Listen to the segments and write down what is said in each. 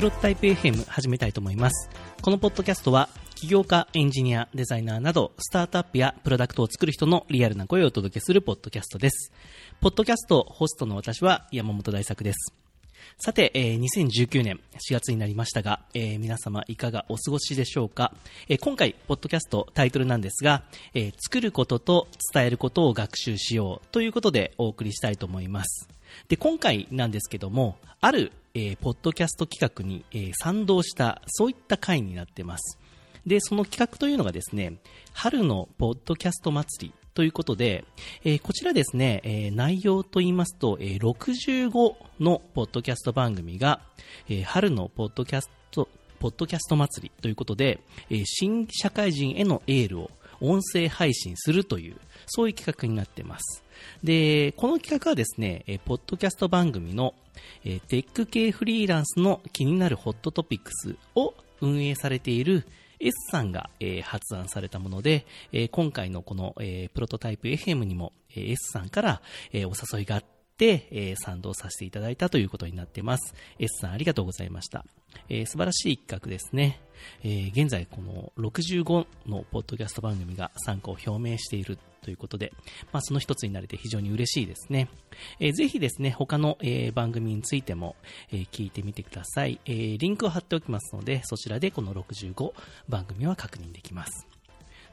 プロトタイプ FM 始めたいと思います。このポッドキャストは、起業家、エンジニア、デザイナーなど、スタートアップやプロダクトを作る人のリアルな声をお届けするポッドキャストです。ポッドキャストホストの私は山本大作です。さて、えー、2019年4月になりましたが、えー、皆様いかがお過ごしでしょうか、えー、今回、ポッドキャストタイトルなんですが、え、作ることと伝えることを学習しようということでお送りしたいと思います。で、今回なんですけども、ある、え、ポッドキャスト企画に、え、賛同した、そういった回になってます。で、その企画というのがですね、春のポッドキャスト祭りということで、えー、こちらですね、えー、内容と言いますと、えー、65のポッドキャスト番組が、え春のポッドキャスト、ポッドキャスト祭りということで、え新社会人へのエールを音声配信するという、そういう企画になっています。で、この企画はですね、えポッドキャスト番組の、えテック系フリーランスの気になるホットトピックスを運営されている S さんが、えー、発案されたもので、えー、今回のこの、えー、プロトタイプ FM にも、えー、S さんから、えー、お誘いがあって、えー、賛同させていただいたということになってます。S さんありがとうございました。えー、素晴らしい企画ですね。えー、現在この65のポッドキャスト番組が参加を表明しているということで、まあ、その一つになれて非常に嬉しいですね。えー、ぜひですね、他の、えー、番組についても、えー、聞いてみてください、えー。リンクを貼っておきますので、そちらでこの65番組は確認できます。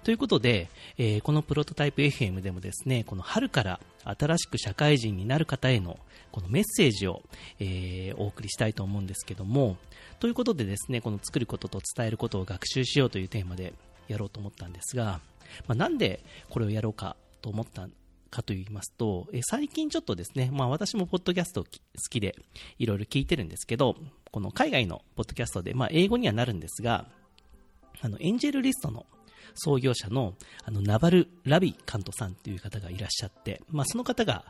ということで、えー、このプロトタイプ FM でもですね、この春から新しく社会人になる方へのこのメッセージを、えー、お送りしたいと思うんですけども、ということでですね、この作ることと伝えることを学習しようというテーマでやろうと思ったんですが、まあ、なんでこれをやろうかと思ったかと言いますと、え最近ちょっとですね、まあ私もポッドキャスト好きでいろいろ聞いてるんですけど、この海外のポッドキャストで、まあ英語にはなるんですが、あの、エンジェルリストの創業者の、あの、ナバル・ラビカントさんという方がいらっしゃって、まあその方が、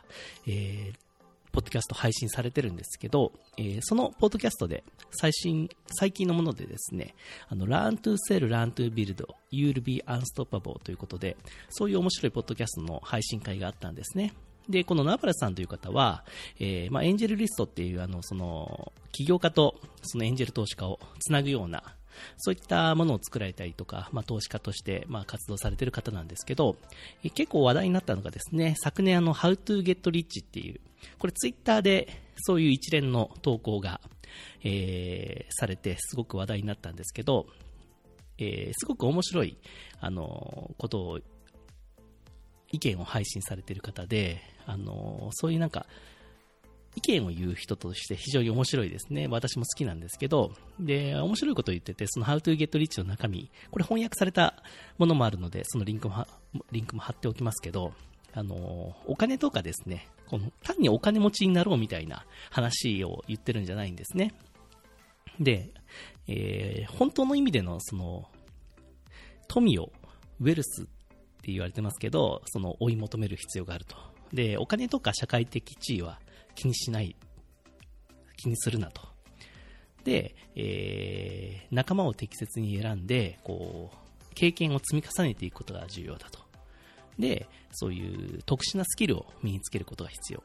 えー、ポッドキャスト配信されてるんですけど、えー、そのポッドキャストで最新、最近のものでですね、あの、Learn to Sell, Learn to Build, You'll be Unstoppable ということで、そういう面白いポッドキャストの配信会があったんですね。で、このナバラさんという方は、えー、まあ、エンジェルリストっていう、あの、その、起業家と、そのエンジェル投資家をつなぐような、そういったものを作られたりとか、まあ、投資家として、まあ、活動されている方なんですけど、結構話題になったのがですね、昨年あの、How to Get Rich っていう、これツイッターでそういう一連の投稿が、えー、されてすごく話題になったんですけど、えー、すごく面白い、あのことを、意見を配信されている方で、あのそういうなんか、意見を言う人として非常に面白いですね。私も好きなんですけど、で、面白いことを言ってて、その How to Get Rich の中身、これ翻訳されたものもあるので、そのリンクも、リンクも貼っておきますけど、あの、お金とかですね、この単にお金持ちになろうみたいな話を言ってるんじゃないんですね。で、えー、本当の意味でのその、富を、ウェルスって言われてますけど、その追い求める必要があると。で、お金とか社会的地位は気にしない、気にするなと。で、えー、仲間を適切に選んで、こう、経験を積み重ねていくことが重要だと。で、そういう特殊なスキルを身につけることが必要。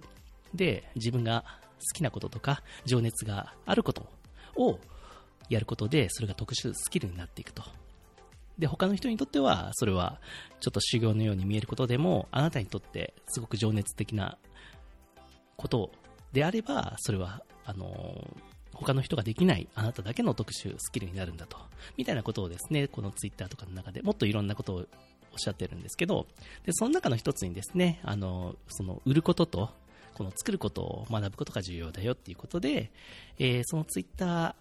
で、自分が好きなこととか情熱があることをやることで、それが特殊スキルになっていくと。で、他の人にとっては、それはちょっと修行のように見えることでも、あなたにとってすごく情熱的なことをであれば、それは、あの他の人ができないあなただけの特殊スキルになるんだと。みたいなことをですね、このツイッターとかの中でもっといろんなことをおっしゃってるんですけど、で、その中の一つにですね、あの、その、売ることと、この作ることを学ぶことが重要だよっていうことで、えー、そのツイッタ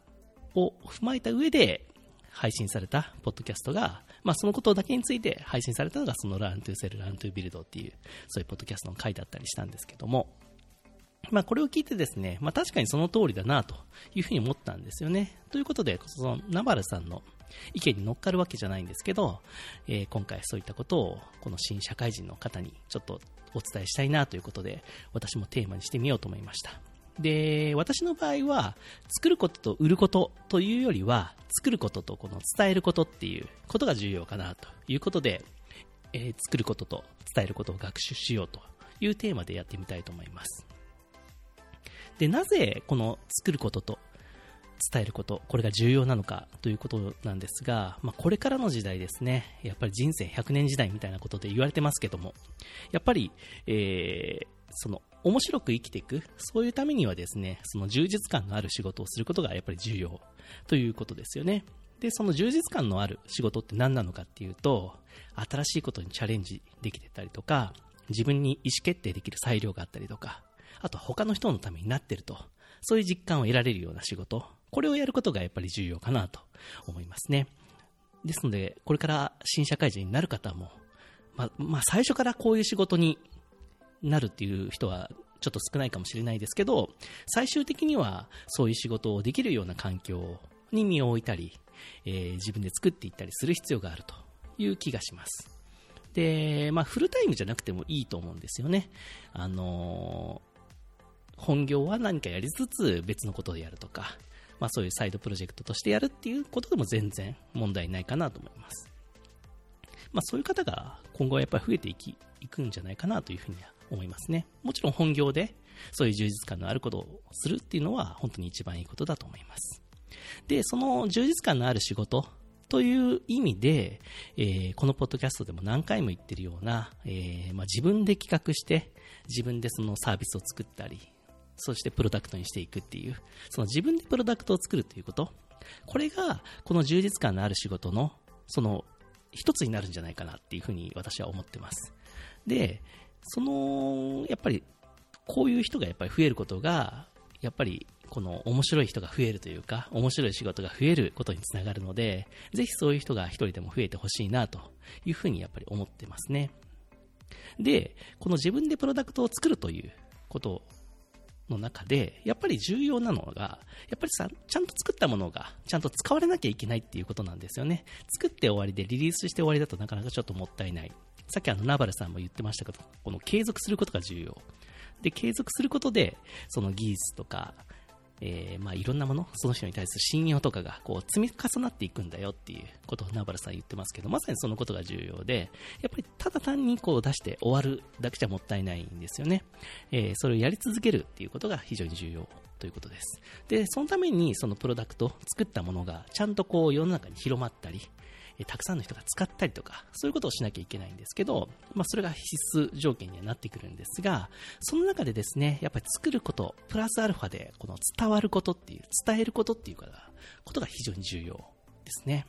ーを踏まえた上で、配信されたポッドキャストが、まあ、そのことだけについて配信されたのが、その Learn to Sell, Learn to Build っていう、そういうポッドキャストの回だったりしたんですけども、まあ、これを聞いてですね、まあ、確かにその通りだなというふうに思ったんですよね。ということで、そのナバルさんの意見に乗っかるわけじゃないんですけど、えー、今回そういったことをこの新社会人の方にちょっとお伝えしたいなということで、私もテーマにしてみようと思いました。で、私の場合は、作ることと売ることというよりは、作ることとこの伝えることっていうことが重要かなということで、えー、作ることと伝えることを学習しようというテーマでやってみたいと思います。で、なぜこの作ることと伝えること、これが重要なのかということなんですが、まあ、これからの時代ですね、やっぱり人生100年時代みたいなことで言われてますけども、やっぱり、えー、その、面白く生きていく、そういうためにはですね、その充実感のある仕事をすることがやっぱり重要ということですよね。で、その充実感のある仕事って何なのかっていうと、新しいことにチャレンジできてたりとか、自分に意思決定できる裁量があったりとか、あと他の人のためになってると、そういう実感を得られるような仕事、これをやることがやっぱり重要かなと思いますね。ですので、これから新社会人になる方も、まあ、まあ、最初からこういう仕事になるっていう人はちょっと少ないかもしれないですけど、最終的にはそういう仕事をできるような環境に身を置いたり、えー、自分で作っていったりする必要があるという気がします。で、まあ、フルタイムじゃなくてもいいと思うんですよね。あの本業は何かやりつつ別のことをやるとか、まあそういうサイドプロジェクトとしてやるっていうことでも全然問題ないかなと思います。まあそういう方が今後はやっぱり増えていき、いくんじゃないかなというふうには思いますね。もちろん本業でそういう充実感のあることをするっていうのは本当に一番いいことだと思います。で、その充実感のある仕事という意味で、えー、このポッドキャストでも何回も言ってるような、えーまあ、自分で企画して自分でそのサービスを作ったりそしてプロダクトにしていくっていう、その自分でプロダクトを作るということ、これがこの充実感のある仕事の、その一つになるんじゃないかなっていうふうに私は思ってます。で、その、やっぱり、こういう人がやっぱり増えることが、やっぱりこの面白い人が増えるというか、面白い仕事が増えることにつながるので、ぜひそういう人が一人でも増えてほしいなというふうにやっぱり思ってますね。で、この自分でプロダクトを作るということの中で、やっぱり重要なのが、やっぱりさ、ちゃんと作ったものが、ちゃんと使われなきゃいけないっていうことなんですよね。作って終わりでリリースして終わりだとなかなかちょっともったいない。さっきあの、ナバルさんも言ってましたけど、この継続することが重要。で、継続することで、その技術とか、えー、まあいろんなもの、その人に対する信用とかがこう積み重なっていくんだよっていうことを名原さん言ってますけど、まさにそのことが重要で、やっぱりただ単にこう出して終わるだけじゃもったいないんですよね。えー、それをやり続けるっていうことが非常に重要ということです。で、そのためにそのプロダクト、作ったものがちゃんとこう世の中に広まったり、たくさんの人が使ったりとか、そういうことをしなきゃいけないんですけど、まあ、それが必須条件にはなってくるんですが、その中でですね、やっぱり作ること、プラスアルファで、この伝わることっていう、伝えることっていうことが非常に重要ですね。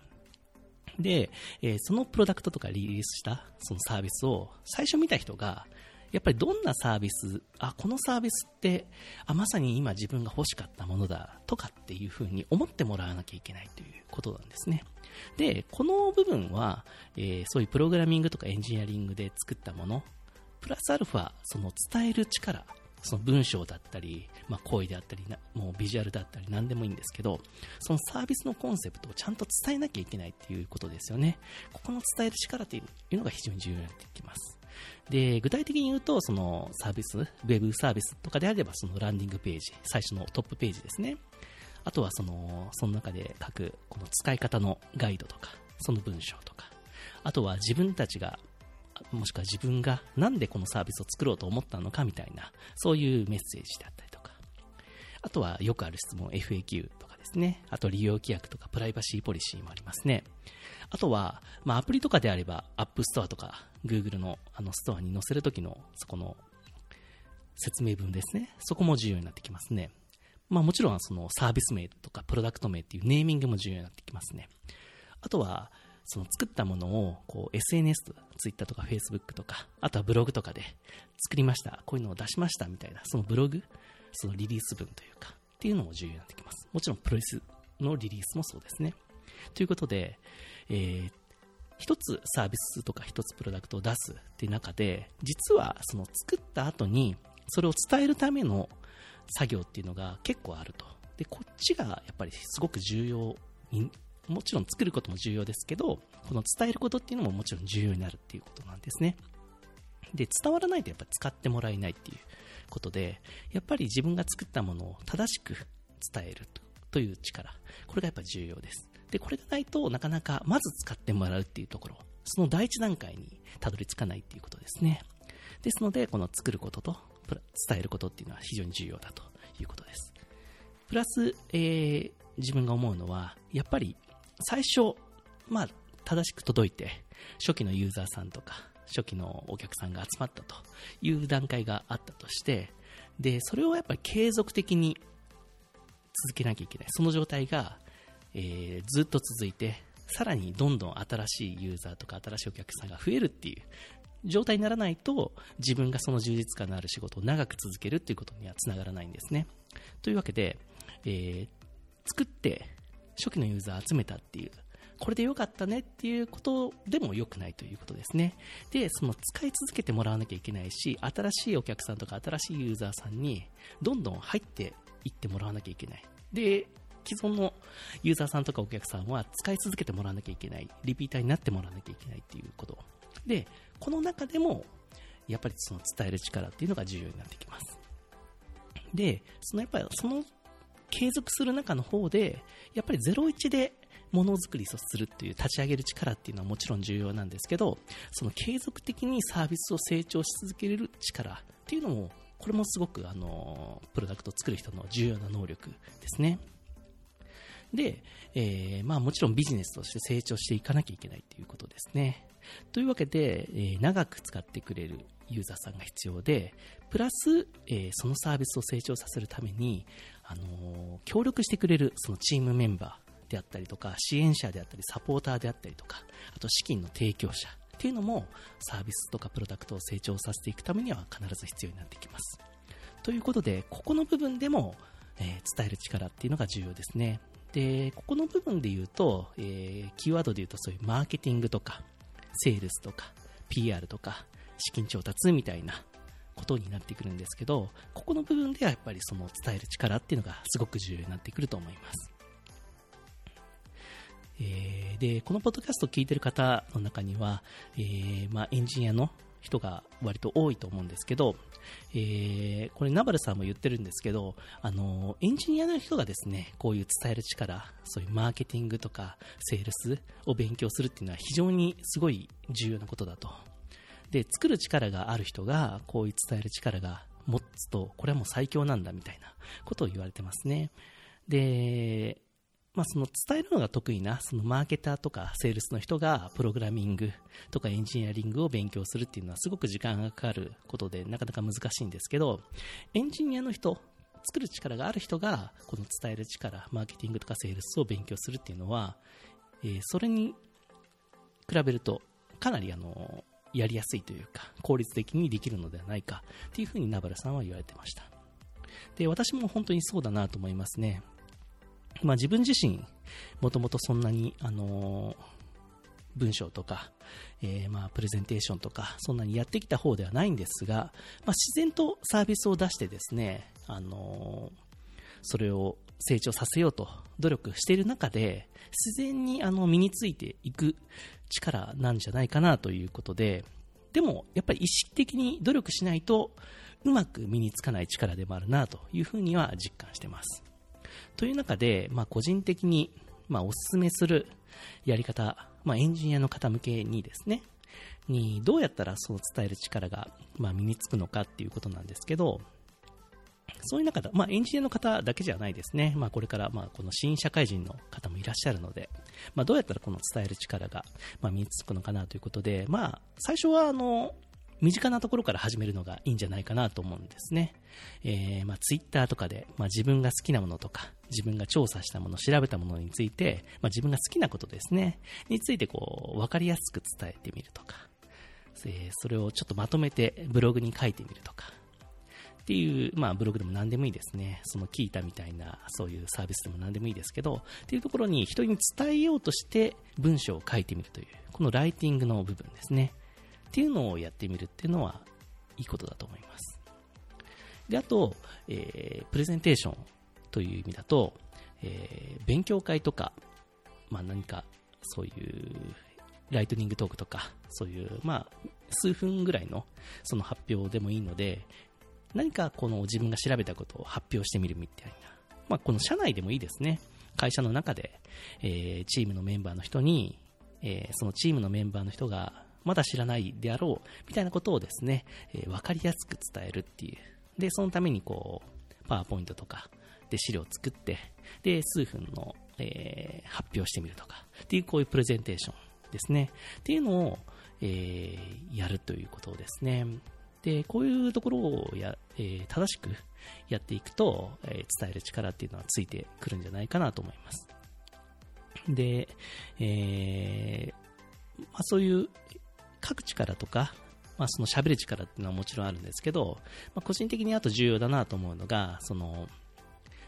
で、えー、そのプロダクトとかリリースしたそのサービスを最初見た人が、やっぱりどんなサービス、あ、このサービスって、あ、まさに今自分が欲しかったものだとかっていうふうに思ってもらわなきゃいけないということなんですね。で、この部分は、えー、そういうプログラミングとかエンジニアリングで作ったもの、プラスアルファ、その伝える力、その文章だったり、まあ、声であったりもうビジュアルだったり何でもいいんですけど、そのサービスのコンセプトをちゃんと伝えなきゃいけないっていうことですよね。ここの伝える力っていうのが非常に重要になってきます。で、具体的に言うと、そのサービス、ウェブサービスとかであれば、そのランディングページ、最初のトップページですね。あとはその、その中で書く、この使い方のガイドとか、その文章とか、あとは自分たちが、もしくは自分がなんでこのサービスを作ろうと思ったのかみたいな、そういうメッセージであったりとか、あとはよくある質問 FAQ とか。ですね、あと利用規約とかプライバシーポリシーもありますね。あとは、まあ、アプリとかであれば、App Store とか Google のあのストアに載せるときのそこの説明文ですね。そこも重要になってきますね。まあもちろんそのサービス名とかプロダクト名っていうネーミングも重要になってきますね。あとは、その作ったものをこう SNS、Twitter とか Facebook とか、あとはブログとかで作りました、こういうのを出しましたみたいな、そのブログ、そのリリース文というか、っていうのも重要になってきます。もちろんプロレスのリリースもそうですね。ということで、えー、一つサービスとか一つプロダクトを出すっていう中で、実はその作った後に、それを伝えるための作業っていうのが結構あると。で、こっちがやっぱりすごく重要に、もちろん作ることも重要ですけど、この伝えることっていうのももちろん重要になるっていうことなんですね。で、伝わらないとやっぱり使ってもらえないっていうことで、やっぱり自分が作ったものを正しく伝えるという力、これがやっぱ重要です。で、これがないとなかなかまず使ってもらうっていうところ、その第一段階にたどり着かないっていうことですね。ですので、この作ることと伝えることっていうのは非常に重要だということです。プラス、えー、自分が思うのは、やっぱり最初、まあ、正しく届いて、初期のユーザーさんとか、初期のお客さんが集まったという段階があったとして、で、それをやっぱり継続的に続けなきゃいけない。その状態が、えー、ずっと続いて、さらにどんどん新しいユーザーとか新しいお客さんが増えるっていう状態にならないと、自分がその充実感のある仕事を長く続けるっていうことにはつながらないんですね。というわけで、えー、作って初期のユーザー集めたっていうこれで良かったねっていうことでも良くないということですね。で、その使い続けてもらわなきゃいけないし、新しいお客さんとか新しいユーザーさんにどんどん入っていってもらわなきゃいけない。で、既存のユーザーさんとかお客さんは使い続けてもらわなきゃいけない。リピーターになってもらわなきゃいけないっていうこと。で、この中でも、やっぱりその伝える力っていうのが重要になってきます。で、そのやっぱりその継続する中の方で、やっぱり01でものづくりをするっていう立ち上げる力っていうのはもちろん重要なんですけど、その継続的にサービスを成長し続ける力っていうのも、これもすごくあの、プロダクトを作る人の重要な能力ですね。で、えー、まあもちろんビジネスとして成長していかなきゃいけないということですね。というわけで、えー、長く使ってくれるユーザーさんが必要で、プラス、えー、そのサービスを成長させるために、あの協力してくれるそのチームメンバー、であったりとか、支援者であったり、サポーターであったりとか、あと資金の提供者っていうのも、サービスとかプロダクトを成長させていくためには必ず必要になってきます。ということで、ここの部分でも、えー、伝える力っていうのが重要ですね。で、ここの部分で言うと、えー、キーワードで言うとそういうマーケティングとか、セールスとか、PR とか、資金調達みたいなことになってくるんですけど、ここの部分ではやっぱりその伝える力っていうのがすごく重要になってくると思います。えー、で、このポッドキャストを聞いている方の中には、えー、まあ、エンジニアの人が割と多いと思うんですけど、えー、これナバルさんも言ってるんですけど、あの、エンジニアの人がですね、こういう伝える力、そういうマーケティングとかセールスを勉強するっていうのは非常にすごい重要なことだと。で、作る力がある人が、こういう伝える力が持つと、これはもう最強なんだみたいなことを言われてますね。で、まあ、その伝えるのが得意な、そのマーケターとかセールスの人がプログラミングとかエンジニアリングを勉強するっていうのはすごく時間がかかることでなかなか難しいんですけど、エンジニアの人、作る力がある人が、この伝える力、マーケティングとかセールスを勉強するっていうのは、えー、それに比べると、かなりあの、やりやすいというか、効率的にできるのではないか、っていうふうにナバルさんは言われてました。で、私も本当にそうだなと思いますね。まあ自分自身、もともとそんなに、あの、文章とか、えー、まあプレゼンテーションとか、そんなにやってきた方ではないんですが、まあ自然とサービスを出してですね、あの、それを成長させようと努力している中で、自然にあの身についていく力なんじゃないかなということで、でもやっぱり意識的に努力しないとうまく身につかない力でもあるなというふうには実感してます。という中で、まあ、個人的に、まあ、お勧めするやり方、まあ、エンジニアの方向けにですね、にどうやったらそう伝える力が、まあ、身につくのかっていうことなんですけど、そういう中で、まあ、エンジニアの方だけじゃないですね。まあ、これから、まあ、この新社会人の方もいらっしゃるので、まあ、どうやったらこの伝える力が、まあ、身につくのかなということで、まあ、最初は、あの、身近なところから始めるのがいいんじゃないかなと思うんですね。えー、まあ、ツイッターとかで、まあ、自分が好きなものとか、自分が調査したもの、調べたものについて、まあ、自分が好きなことですね、についてこう、わかりやすく伝えてみるとか、え、それをちょっとまとめてブログに書いてみるとか、っていう、まあブログでも何でもいいですね。その聞いたみたいな、そういうサービスでも何でもいいですけど、っていうところに人に伝えようとして文章を書いてみるという、このライティングの部分ですね。っていうのをやってみるっていうのはいいことだと思います。で、あと、えー、プレゼンテーションという意味だと、えー、勉強会とか、まあ何かそういうライトニングトークとか、そういう、まあ、数分ぐらいのその発表でもいいので、何かこの自分が調べたことを発表してみるみたいな。まあ、この社内でもいいですね。会社の中で、えー、チームのメンバーの人に、えー、そのチームのメンバーの人がまだ知らないであろう、みたいなことをですね、えー、わかりやすく伝えるっていう。で、そのためにこう、パワーポイントとかって資料を作って、で、数分の、えー、発表してみるとか、っていうこういうプレゼンテーションですね。っていうのを、えー、やるということですね。で、こういうところをや、えー、正しくやっていくと、えー、伝える力っていうのはついてくるんじゃないかなと思います。で、えー、まあ、そういう書く力とか、まあ、その喋る力っていうのはもちろんあるんですけど、まあ、個人的にあと重要だなと思うのが、その、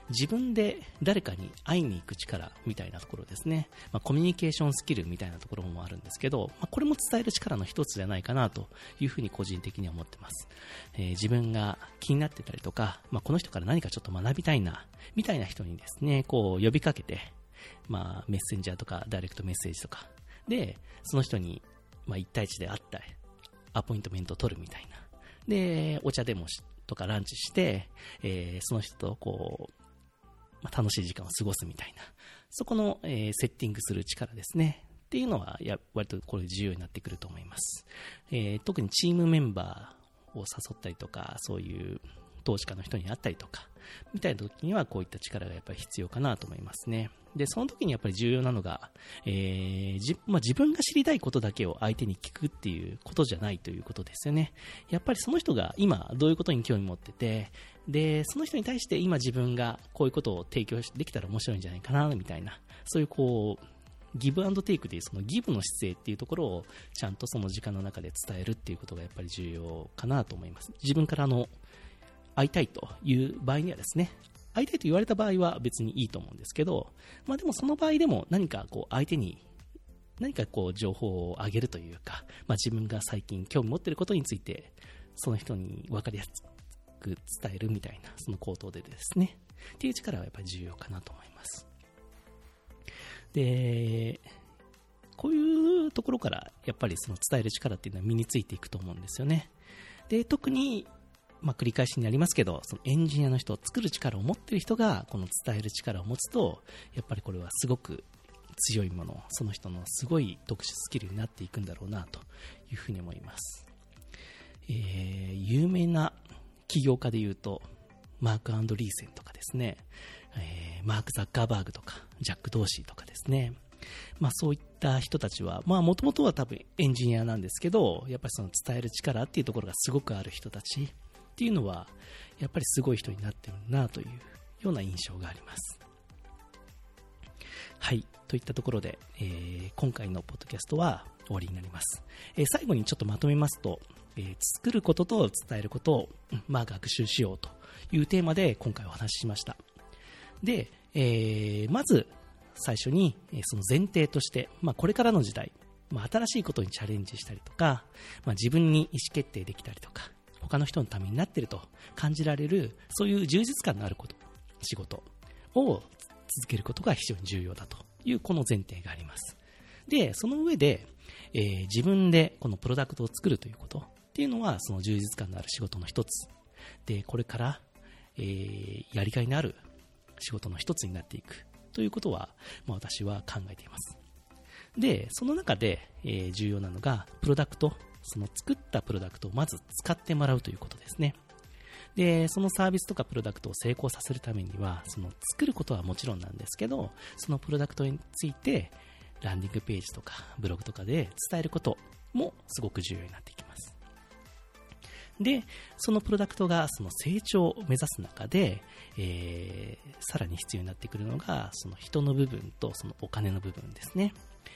自分で誰かに会いに行く力みたいなところですね。まあ、コミュニケーションスキルみたいなところもあるんですけど、まあ、これも伝える力の一つじゃないかなというふうに個人的には思ってます。えー、自分が気になってたりとか、まあ、この人から何かちょっと学びたいな、みたいな人にですね、こう呼びかけて、まあ、メッセンジャーとかダイレクトメッセージとかで、その人に、まあ、1対1で会ったり、アポイントメントを取るみたいな。で、お茶でもしとかランチして、えー、その人とこう、まあ、楽しい時間を過ごすみたいな、そこの、えー、セッティングする力ですね。っていうのは、や、割とこれ重要になってくると思います。えー、特にチームメンバーを誘ったりとか、そういう投資家の人に会ったりとか、みたいな時にはこういった力がやっぱり必要かなと思いますね。で、その時にやっぱり重要なのが、えー、じ、まあ、自分が知りたいことだけを相手に聞くっていうことじゃないということですよね。やっぱりその人が今どういうことに興味持ってて、で、その人に対して今自分がこういうことを提供できたら面白いんじゃないかな、みたいな、そういうこう、ギブアンドテイクでいうそのギブの姿勢っていうところをちゃんとその時間の中で伝えるっていうことがやっぱり重要かなと思います。自分からの会いたいという場合にはですね、会いたいと言われた場合は別にいいと思うんですけど、まあでもその場合でも何かこう相手に何かこう情報をあげるというか、まあ自分が最近興味持っていることについてその人に分かりやすく伝えるみたいなその口頭でですね、っていう力はやっぱり重要かなと思います。で、こういうところからやっぱりその伝える力っていうのは身についていくと思うんですよね。で、特にまあ、繰り返しになりますけど、そのエンジニアの人、作る力を持ってる人が、この伝える力を持つと、やっぱりこれはすごく強いもの、その人のすごい特殊スキルになっていくんだろうな、というふうに思います。えー、有名な起業家で言うと、マーク・アンドリーセンとかですね、えー、マーク・ザッカーバーグとか、ジャック・ドーシーとかですね、まあそういった人たちは、まあもともとは多分エンジニアなんですけど、やっぱりその伝える力っていうところがすごくある人たち。っていうのは、やっぱりすごい人になってるなというような印象があります。はい。といったところで、えー、今回のポッドキャストは終わりになります。えー、最後にちょっとまとめますと、えー、作ることと伝えることを、まあ、学習しようというテーマで今回お話ししました。で、えー、まず最初に、えその前提として、まあ、これからの時代、まあ、新しいことにチャレンジしたりとか、まあ、自分に意思決定できたりとか、他の人のためになってると感じられる、そういう充実感のあること、仕事を続けることが非常に重要だというこの前提があります。で、その上で、えー、自分でこのプロダクトを作るということっていうのは、その充実感のある仕事の一つ。で、これから、えー、やりがいのある仕事の一つになっていくということは、まあ、私は考えています。で、その中で、えー、重要なのが、プロダクトその作ったプロダクトをまず使ってもらうということですね。で、そのサービスとかプロダクトを成功させるためには、その作ることはもちろんなんですけど、そのプロダクトについて、ランディングページとかブログとかで伝えることもすごく重要になってきます。で、そのプロダクトがその成長を目指す中で、えー、さらに必要になってくるのが、その人の部分とそのお金の部分ですね。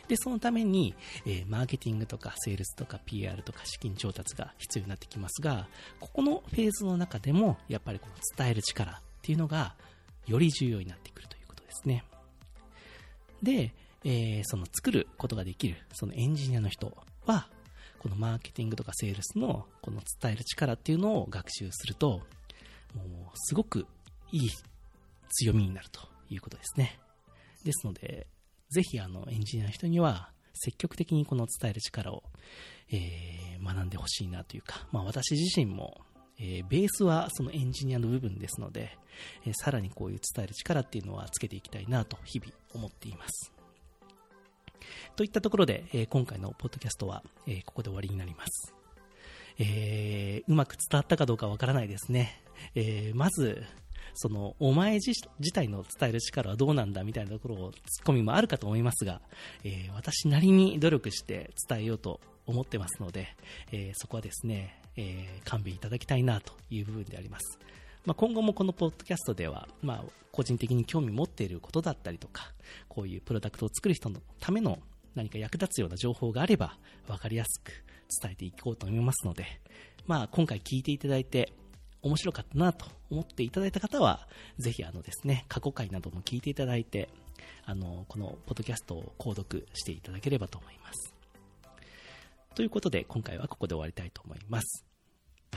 で、そのために、えー、マーケティングとかセールスとか PR とか資金調達が必要になってきますが、ここのフェーズの中でも、やっぱりこの伝える力っていうのが、より重要になってくるということですね。で、えー、その作ることができる、そのエンジニアの人は、このマーケティングとかセールスのこの伝える力っていうのを学習すると、もうすごくいい強みになるということですね。ですので、ぜひあのエンジニアの人には積極的にこの伝える力を、えー、学んでほしいなというか、まあ、私自身も、えー、ベースはそのエンジニアの部分ですので、えー、さらにこういう伝える力っていうのはつけていきたいなと日々思っています。といったところで、えー、今回のポッドキャストは、えー、ここで終わりになります。えー、うまく伝わったかどうかわからないですね。えー、まず、その、お前自体の伝える力はどうなんだみたいなところを、ツッコミもあるかと思いますが、えー、私なりに努力して伝えようと思ってますので、えー、そこはですね、えー、勘弁いただきたいなという部分であります。まあ、今後もこのポッドキャストでは、まあ、個人的に興味持っていることだったりとか、こういうプロダクトを作る人のための何か役立つような情報があれば、分かりやすく伝えていこうと思いますので、まあ、今回聞いていただいて、面白かったなと思っていただいた方は、ぜひあのですね、過去回なども聞いていただいて、あの、このポッドキャストを購読していただければと思います。ということで、今回はここで終わりたいと思います。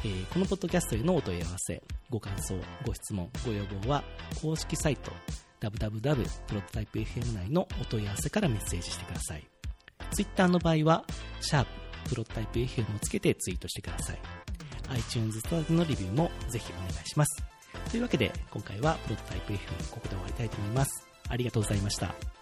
えー、このポッドキャストへのお問い合わせ、ご感想、ご質問、ご要望は、公式サイト、www プロトタイプ FM 内のお問い合わせからメッセージしてください。Twitter の場合は、シャーププロトタイプ FM をつけてツイートしてください。iTunes ストアでのレビューもぜひお願いします。というわけで、今回はプロトタイプ FM ここで終わりたいと思います。ありがとうございました。